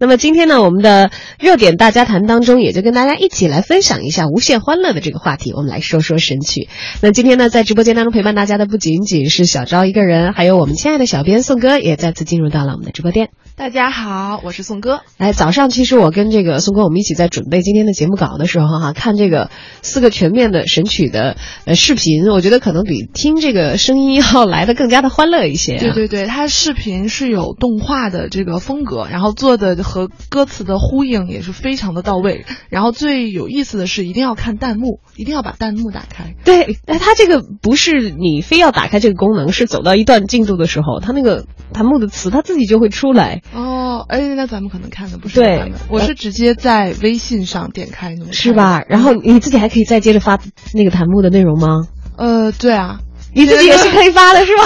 那么今天呢，我们的热点大家谈当中，也就跟大家一起来分享一下无限欢乐的这个话题。我们来说说神曲。那今天呢，在直播间当中陪伴大家的不仅仅是小昭一个人，还有我们亲爱的小编宋哥也再次进入到了我们的直播间。大家好，我是宋哥。来，早上其实我跟这个宋哥我们一起在准备今天的节目稿的时候哈，看这个四个全面的神曲的呃视频，我觉得可能比听这个声音要来的更加的欢乐一些、啊。对对对，它视频是有动画的这个风格，然后做的和歌词的呼应也是非常的到位。然后最有意思的是，一定要看弹幕，一定要把弹幕打开。对，哎，它这个不是你非要打开这个功能，是走到一段进度的时候，它那个弹幕的词它自己就会出来。哦，哎，那咱们可能看的不是对版本，我是直接在微信上点开是吧？然后你自己还可以再接着发那个弹幕的内容吗？呃，对啊，你自己也是可以发的是吧？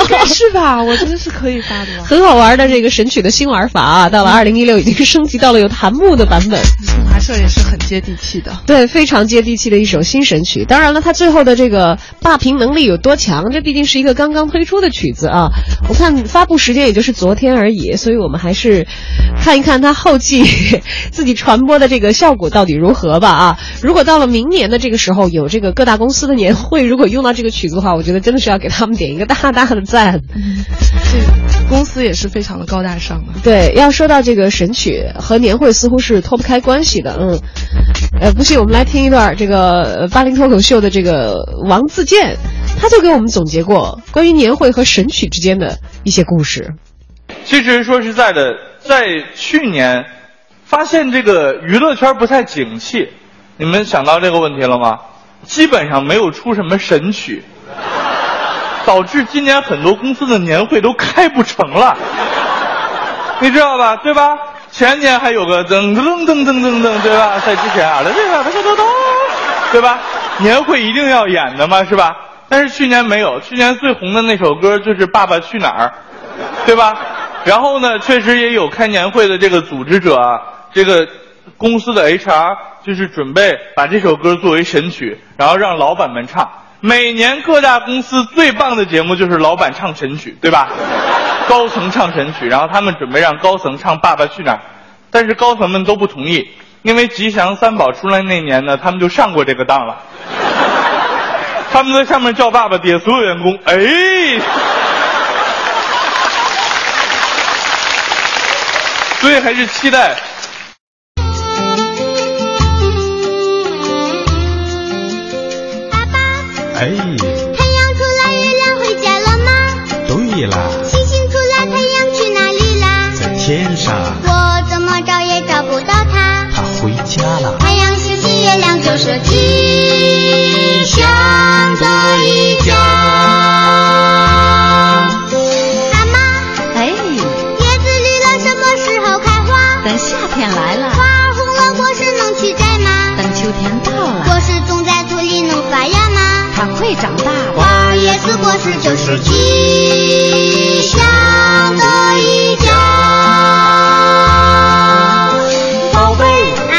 应该是吧？我真的是可以发的吧？很好玩的这个神曲的新玩法啊，到了二零一六已经升级到了有弹幕的版本。华社也是很接地气的。对，非常接地气的一首新神曲。当然了，它最后的这个霸屏能力有多强，这毕竟是一个刚刚推出的曲子啊。我看发布时间也就是昨天而已，所以我们还是看一看它后继 自己传播的这个效果到底如何吧啊。如果到了明年的这个时候有这个各大公司的年会，如果用到这个曲子的话，我觉得真的是要给他们点一个大大的赞。这 个公司也是非常的高大上的。对，要说到这个神曲和年会，似乎是脱不开关系的。嗯，呃，不信我们来听一段这个呃八零脱口秀的这个王自健，他就给我们总结过关于年会和神曲之间的一些故事。其实说实在的，在去年发现这个娱乐圈不太景气，你们想到这个问题了吗？基本上没有出什么神曲，导致今年很多公司的年会都开不成了，你知道吧？对吧？前年还有个噔噔噔噔噔噔，对吧？在之前啊，这个这个噔噔，对吧？年会一定要演的嘛，是吧？但是去年没有，去年最红的那首歌就是《爸爸去哪儿》，对吧？然后呢，确实也有开年会的这个组织者啊，这个公司的 HR 就是准备把这首歌作为神曲，然后让老板们唱。每年各大公司最棒的节目就是老板唱神曲，对吧？高层唱神曲，然后他们准备让高层唱《爸爸去哪儿》，但是高层们都不同意，因为吉祥三宝出来那年呢，他们就上过这个当了。他们在上面叫爸爸爹，所有员工哎。所以还是期待。哎，太阳出来，月亮回家了吗？对啦，星星出来，太阳去哪里啦？在天上，我怎么找也找不到它。它回家了。太阳、星星、月亮就是子果实就是吉祥的一家。宝贝，啊，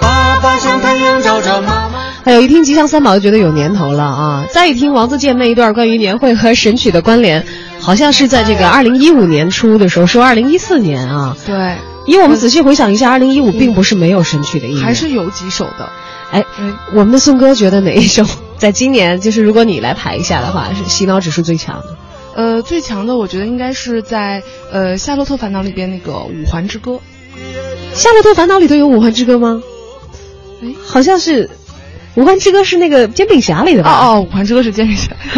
爸爸像太阳照着妈妈。还有一听吉祥三宝就觉得有年头了啊！再一听王自健那一段关于年会和神曲的关联，好像是在这个二零一五年初的时候说二零一四年啊。对，因为我们仔细回想一下，二零一五并不是没有神曲的一年，还是有几首的。哎，我们的宋哥觉得哪一首在今年就是如果你来排一下的话，是洗脑指数最强的？呃，最强的我觉得应该是在呃《夏洛特烦恼》里边那个《五环之歌》。《夏洛特烦恼》里头有《五环之歌》吗？哎，好像是，《五环之歌》是那个煎饼侠里的吧？哦哦，《五环之歌》是煎饼侠。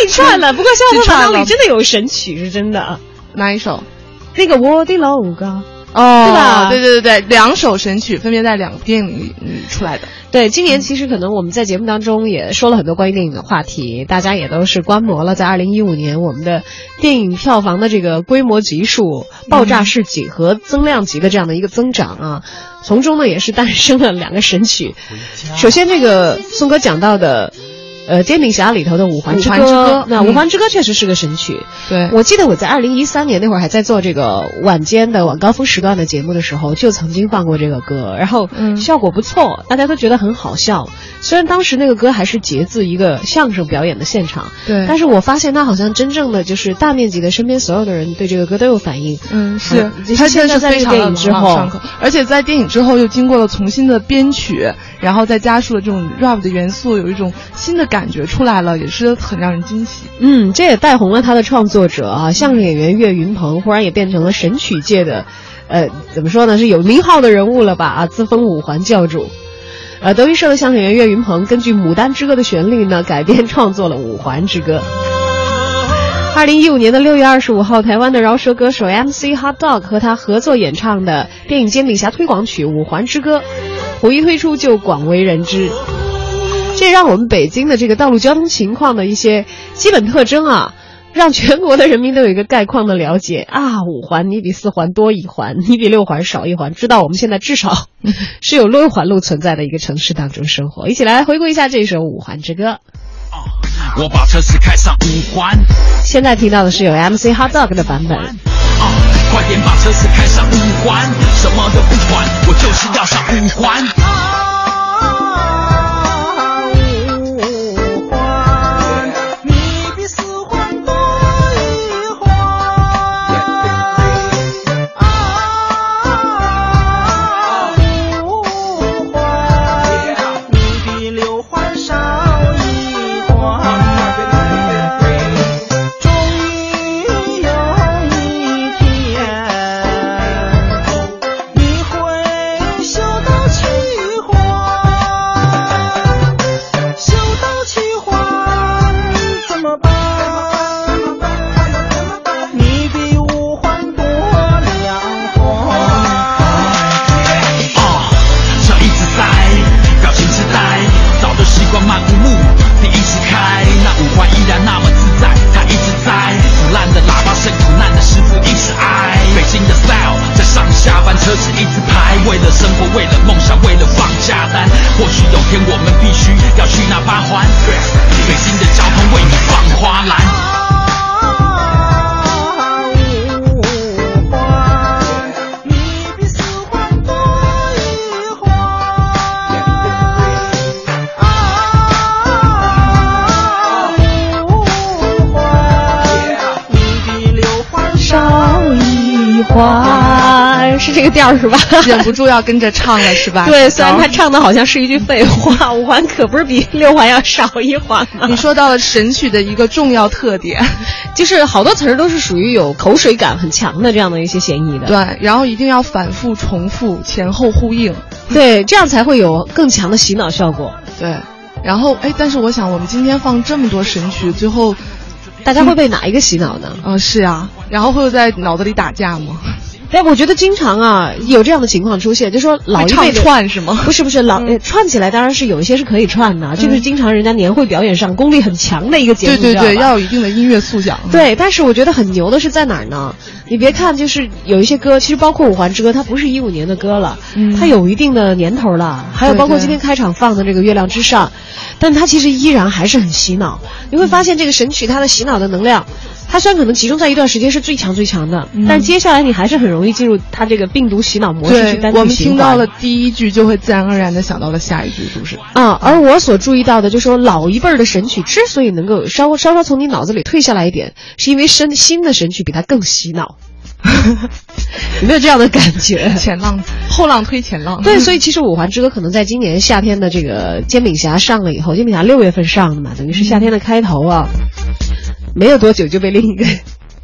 记串了，不过《夏洛特烦恼》里真的有神曲，是真的。哪一首？那个我的老家。哦，对吧对对对对，两首神曲分别在两个电影里嗯出来的。对，今年其实可能我们在节目当中也说了很多关于电影的话题，大家也都是观摩了，在二零一五年我们的电影票房的这个规模级数爆炸式几何增量级的这样的一个增长啊，从中呢也是诞生了两个神曲。首先，这个宋哥讲到的。呃《煎饼侠》里头的《五环之歌》之歌那《嗯五环之歌》确实是个神曲。对，我记得我在二零一三年那会儿还在做这个晚间的晚高峰时段的节目的时候，就曾经放过这个歌，然后嗯效果不错，大家都觉得很好笑。虽然当时那个歌还是节自一个相声表演的现场，对但是我发现他好像真正的就是大面积的身边所有的人对这个歌都有反应。嗯，是嗯，它真的是现在在电影之后而且在电影之后又经过了重新的编曲，然后再加入了这种 rap 的元素，有一种新的感感觉出来了，也是很让人惊喜。嗯，这也带红了他的创作者啊，相声演员岳云鹏，忽然也变成了神曲界的，呃，怎么说呢，是有名号的人物了吧？啊，自封五环教主。呃，德云社的相声演员岳云鹏根据《牡丹之歌》的旋律呢，改编创作了《五环之歌》。二零一五年的六月二十五号，台湾的饶舌歌手 MC Hot Dog 和他合作演唱的电影《煎饼侠》推广曲《五环之歌》，甫一推出就广为人知。这让我们北京的这个道路交通情况的一些基本特征啊，让全国的人民都有一个概况的了解啊。五环你比四环多一环，你比六环少一环，知道我们现在至少 是有六环路存在的一个城市当中生活。一起来回顾一下这首《五环之歌》。我把车子开上五环，现在听到的是有 MC Hot Dog 的版本。啊，快点把车子开上五环，什么都不管，我就是要上五环。一环是这个调儿是吧？忍不住要跟着唱了，是吧？对，虽然他唱的好像是一句废话，五环可不是比六环要少一环吗？你说到了神曲的一个重要特点，就是好多词儿都是属于有口水感很强的这样的一些嫌疑的。对，然后一定要反复重复，前后呼应，对，这样才会有更强的洗脑效果。对。然后，哎，但是我想，我们今天放这么多神曲，最后，大家会被哪一个洗脑呢？嗯，是呀，然后会在脑子里打架吗？哎，我觉得经常啊有这样的情况出现，就说老唱一辈串是吗？不是不是老、呃串起来当然是有一些是可以串的，这个是经常人家年会表演上功力很强的一个节目，对对对，要有一定的音乐素养。对，但是我觉得很牛的是在哪儿呢？你别看就是有一些歌，其实包括《五环之歌》，它不是一五年的歌了，嗯它有一定的年头了。还有包括今天开场放的这个《月亮之上》，但它其实依然还是很洗脑。你会发现这个神曲它的洗脑的能量，它虽然可能集中在一段时间是最强最强的，但接下来你还是很容易进入它这个病毒洗脑模式去对，单我们听到了第一句，就会自然而然的想到了下一句，是不是？啊，而我所注意到的，就是说老一辈儿的神曲之所以能够稍稍稍从你脑子里退下来一点，是因为新新的神曲比它更洗脑。有没有这样的感觉？前浪后浪推前浪。对，所以其实《五环之歌》可能在今年夏天的这个《煎饼侠》上了以后，《煎饼侠》六月份上的嘛，等于是夏天的开头啊，没有多久就被另一个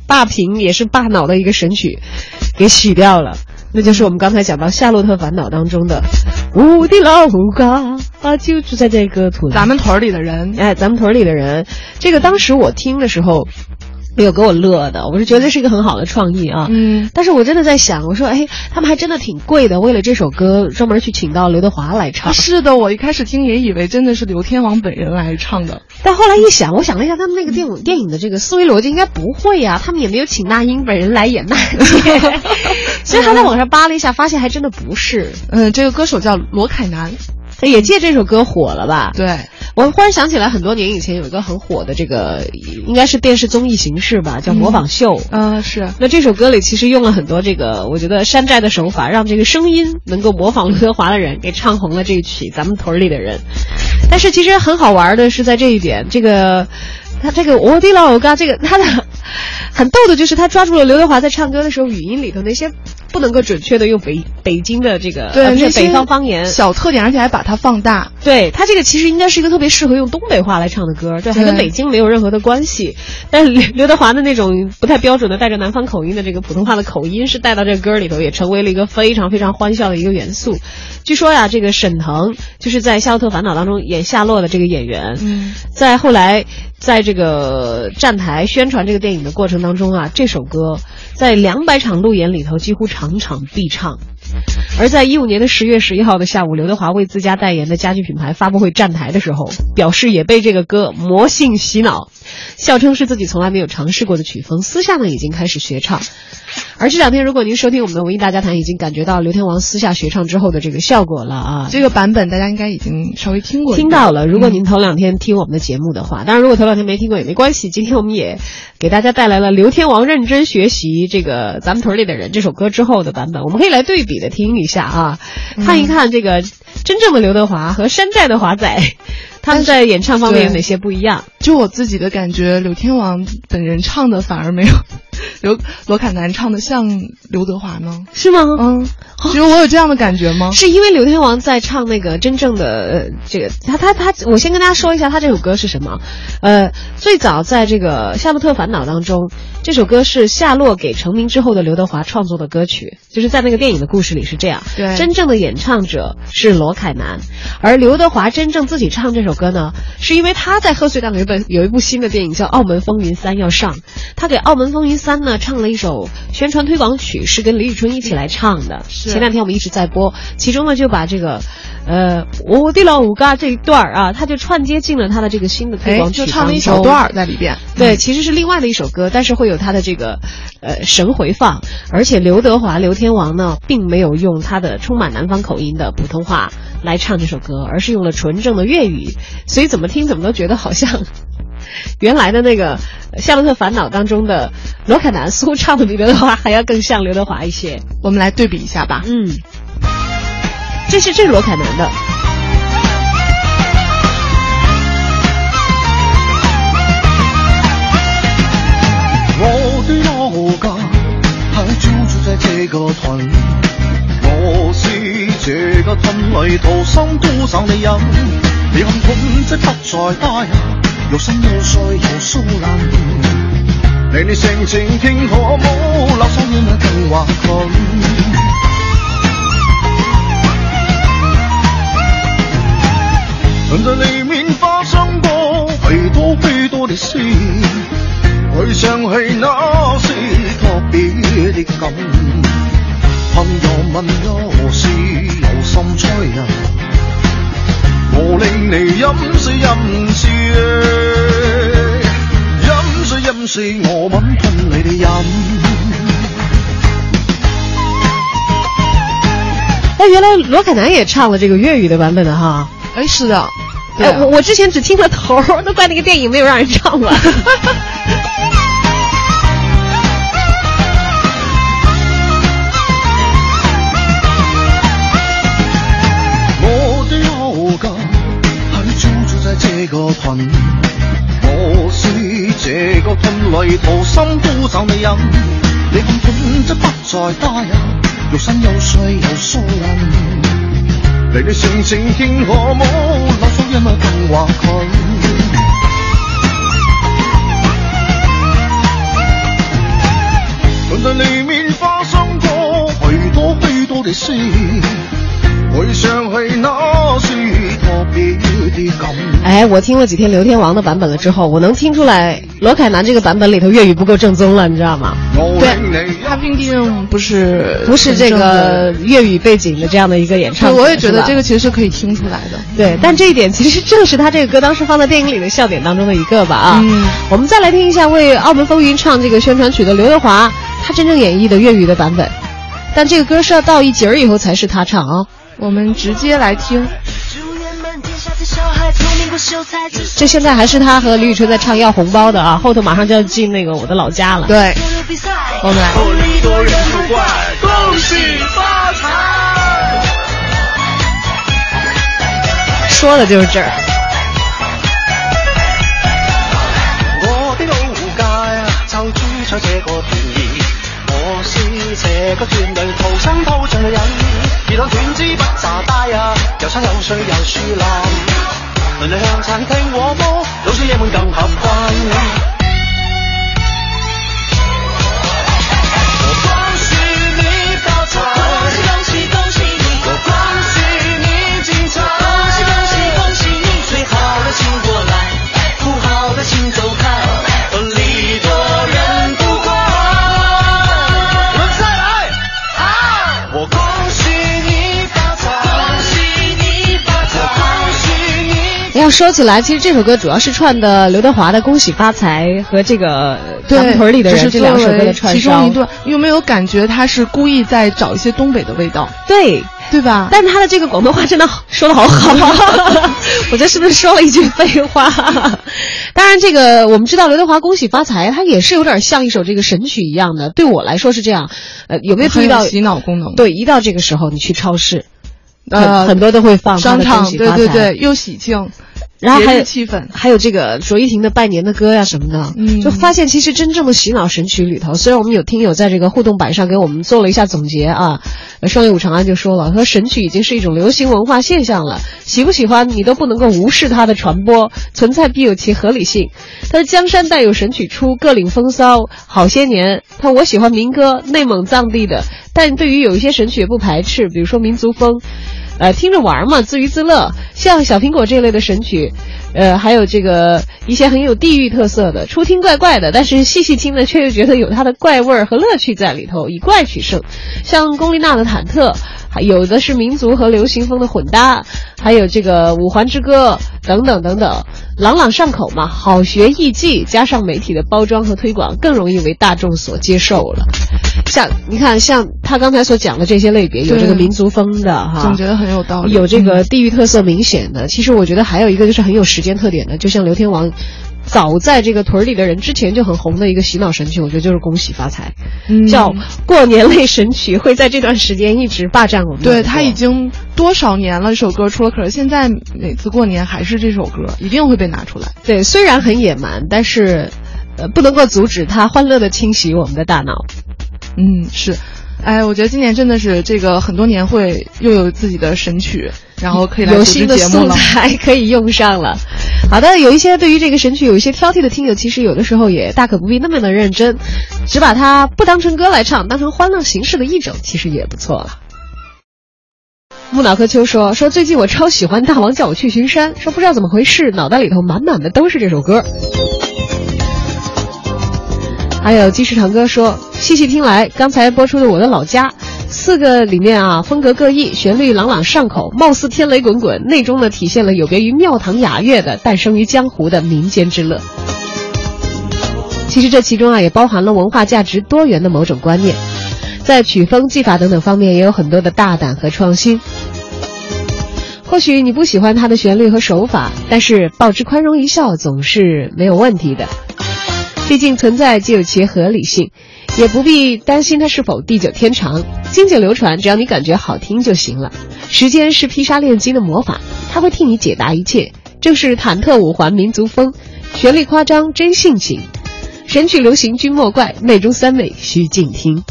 霸屏也是霸脑的一个神曲 给洗掉了。那就是我们刚才讲到《夏洛特烦恼》当中的“我的老家啊，就住在这个屯咱们屯里的人，哎，咱们屯里的人，这个当时我听的时候，没有给我乐的，我是觉得这是一个很好的创意啊。嗯，但是我真的在想，我说，哎，他们还真的挺贵的，为了这首歌专门去请到刘德华来唱。是的，我一开始听也以为真的是刘天王本人来唱的。但后来一想，我想了一下，他们那个电影电影的这个思维逻辑应该不会呀、他们也没有请那英本人来演那姐，所以他在网上扒了一下，发现还真的不是。嗯，这个歌手叫罗凯南。也借这首歌火了吧？对，我忽然想起来，很多年以前有一个很火的这个，应该是电视综艺形式吧，叫模仿秀。嗯、是。那这首歌里其实用了很多这个，我觉得山寨的手法，让这个声音能够模仿刘德华的人给唱红了这一曲《咱们屯儿里的人》。但是其实很好玩的是在这一点，这个他这个我的老嘎，这个他的很逗的就是他抓住了刘德华在唱歌的时候语音里头那些不能够准确的用北北京的这个对，呃北方方言小特点，而且还把它放大。对他这个其实应该是一个特别适合用东北话来唱的歌，对，还跟北京没有任何的关系。但是刘刘德华的那种不太标准的带着南方口音的这个普通话的口音，是带到这个歌里头，也成为了一个非常非常欢笑的一个元素。据说呀，这个沈腾就是在《夏洛特烦恼》当中演夏洛的这个演员，嗯，在后来在这个站台宣传这个电影的过程当中啊，这首歌在两百场路演里头几乎场场必唱。而在一五年的十月十一号的下午，刘德华为自家代言的家具品牌发布会站台的时候，表示也被这个歌魔性洗脑，笑称是自己从来没有尝试过的曲风，私下呢已经开始学唱。而这两天，如果您收听我们的文艺大家谈，已经感觉到刘天王私下学唱之后的这个效果了啊。这个版本大家应该已经稍微听过，听到了。如果嗯您头两天听我们的节目的话，当然如果头两天没听过也没关系。今天我们也给大家带来了刘天王认真学习这个咱们屯里的人这首歌之后的版本，我们可以来对比的听一下啊，嗯看一看这个真正的刘德华和山寨的华仔，他们在演唱方面有哪些不一样？就我自己的感觉，柳天王本人唱的反而没有 刘罗凯南唱的像刘德华呢。是吗？嗯，其实我有这样的感觉吗？是因为刘天王在唱那个真正的呃这个他他他，我先跟大家说一下他这首歌是什么。呃，最早在这个《夏洛特烦恼》当中，这首歌是夏洛给成名之后的刘德华创作的歌曲，就是在那个电影的故事里是这样。对真正的演唱者是罗凯南，而刘德华真正自己唱这首歌呢，是因为他在贺岁档有一本有一部新的电影叫《澳门风云三》要上，他给《澳门风云三》呢唱了一首宣传推广曲，是跟李宇春一起来唱的。是前两天我们一直在播，其中呢就把这个，呃，我的老五嘎这一段儿啊，他就串接进了他的这个新的推哎，广曲就唱了一小段在里边。对，其实是另外的一首歌，但是会有他的这个呃神回放，而且刘德华刘天王呢，并没有用他的充满南方口音的普通话来唱这首歌，而是用了纯正的粤语，所以怎么听怎么都觉得好像原来的那个《夏洛特烦恼》当中的罗凯南似乎唱的比刘德华还要更像刘德华一些。我们来对比一下吧。嗯，这是这是罗凯南的。我的老家还居住在这个屯，我是这个屯里土生土长的人。你看不再大呀，又深又碎又疏烂。你你性情挺可冇，留守遠啊更華困。人在里面发生过许多许多的事，回想起那是特别的感。朋友问我是有心吹啊，我令你飲水飲死飲水飲死我吻吞你的飲。哎，原来罗凯南也唱了这个粤语的版本的哈。哎，是的，我我之前只听了头儿，都怪那个电影没有让人唱完。在这个屯，我是这个屯里土生土长的人。你看屯即不再大呀，又新又碎又疏烂。你的性情挺可冇，留守人啊更華佢。屯在里面发生过许多许多的事，回想起哎，我听了几天刘天王的版本了之后，我能听出来罗凯南这个版本里头粤语不够正宗了，你知道吗？我对他毕竟不是不是这个粤语背景的这样的一个演唱对，我也觉得这个其实是可以听出来的。对，但这一点其实正是他这个歌当时放在电影里的笑点当中的一个吧啊。嗯我们再来听一下为《澳门风云》唱这个宣传曲的刘德华，他真正演绎的粤语的版本。但这个歌是要到一节儿以后才是他唱啊。我们直接来听。就这现在还是他和李宇春在唱要红包的啊，后头马上就要进那个我的老家了。对，我们来。恭喜发财！说的就是这儿。我的老就住在这個團兒，我是這個團隊土生土長嘅人，朗断枝不咋呆啊，有山有水有树林，邻里向亲听我睦，老少爷们更合群。说起来，其实这首歌主要是串的刘德华的《恭喜发财》和这个咱们屯里的人这两首歌的串烧为其中一。段，有没有感觉他是故意在找一些东北的味道，对，对吧？但是他的这个广东话真的说的好好，我这是不是说了一句废话？当然，这个我们知道刘德华《恭喜发财》，它也是有点像一首这个神曲一样的。对我来说是这样，呃，有没有注意到洗脑功能？，对，一到这个时候，你去超市，呃很很多都会放商场，对对对，又喜庆，节然后还有气氛。还有这个卓依婷的拜年的歌呀什么的，嗯就发现其实真正的洗脑神曲里头，虽然我们有听友在这个互动板上给我们做了一下总结啊，呃双叶武长安就说了，说神曲已经是一种流行文化现象了，喜不喜欢你都不能够无视它的传播，存在必有其合理性。他说江山代有神曲出，各领风骚好些年。他说我喜欢民歌，内蒙藏地的，但对于有一些神曲也不排斥，比如说民族风。呃，听着玩嘛，自娱自乐。像小苹果这类的神曲，呃，还有这个一些很有地域特色的，初听怪怪的，但是细细听呢，却又觉得有它的怪味儿和乐趣在里头，以怪取胜。像龚丽娜的《忐忑》，还有的是民族和流行风的混搭，还有这个《五环之歌》等等等等，朗朗上口嘛，好学易记，加上媒体的包装和推广，更容易为大众所接受了。像你看，像他刚才所讲的这些类别，有这个民族风的哈，总觉得很有道理。有这个嗯地域特色明显的。其实我觉得还有一个就是很有时间特点呢，就像刘天王。早在这个屯儿里的人之前就很红的一个洗脑神曲，我觉得就是《恭喜发财》，嗯叫过年类神曲，会在这段时间一直霸占我们。对他已经多少年了，这首歌出了，可是现在每次过年还是这首歌，一定会被拿出来。对，虽然很野蛮，但是，呃，不能够阻止它欢乐的侵袭我们的大脑。嗯，是。哎，我觉得今年真的是这个很多年会又有自己的神曲，然后可以来有新的素节目了。材可以用上了。好的，有一些对于这个神曲有一些挑剔的听友，其实有的时候也大可不必那么的认真，只把它不当成歌来唱，当成欢乐形式的一种，其实也不错了。木脑壳秋说说最近我超喜欢大王叫我去巡山，说不知道怎么回事，脑袋里头满满的都是这首歌。还有鸡翅堂哥说，细细听来，刚才播出的《我的老家》，四个里面啊，风格各异，旋律朗朗上口，貌似天雷滚滚，内中呢体现了有别于庙堂雅乐的诞生于江湖的民间之乐。其实这其中啊，也包含了文化价值多元的某种观念，在曲风、技法等等方面也有很多的大胆和创新。或许你不喜欢它的旋律和手法，但是报之宽容一笑总是没有问题的。毕竟存在即有其合理性，也不必担心它是否地久天长，经久流传，只要你感觉好听就行了。时间是劈沙炼金的魔法，它会替你解答一切。正是忐忑五环民族风，旋律夸张真性情，神曲流行君莫怪，内中三味须静听。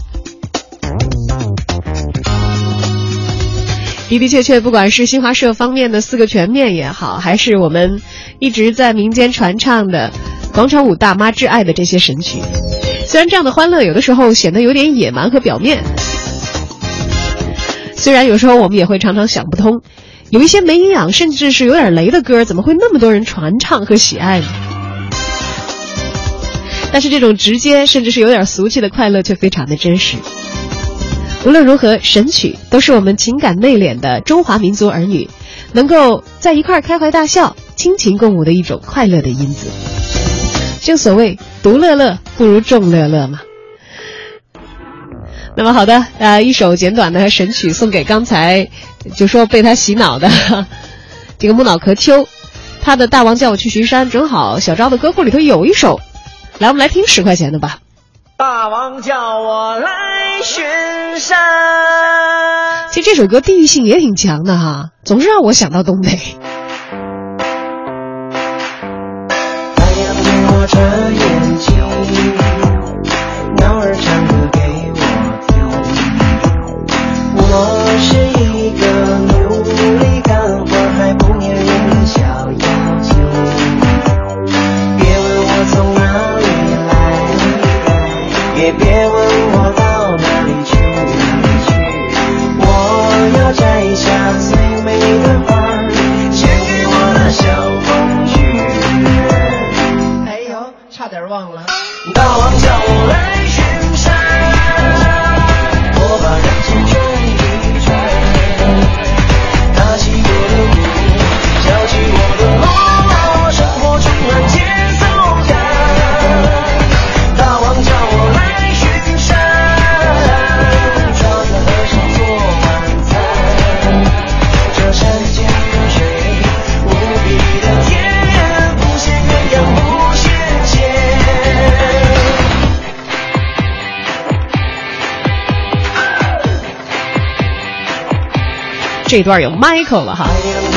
的的确确，不管是新华社方面的四个全面也好，还是我们一直在民间传唱的广场舞大妈挚爱的这些神曲，虽然这样的欢乐有的时候显得有点野蛮和表面，虽然有时候我们也会常常想不通，有一些没营养甚至是有点雷的歌，怎么会那么多人传唱和喜爱呢？但是这种直接甚至是有点俗气的快乐却非常的真实。无论如何，神曲都是我们情感内敛的中华民族儿女能够在一块儿开怀大笑、亲情共舞的一种快乐的因子。正所谓“独乐乐不如众乐乐”嘛。那么好的，呃，一首简短的神曲送给刚才就说被他洗脑的 这个木脑壳秋。他的《大王叫我去巡山》，正好小昭的歌库里头有一首，来，我们来听十块钱的吧。大王叫我来巡山。其实这首歌地域性也挺强的哈，总是让我想到东北。对我这段有 Michael 了哈。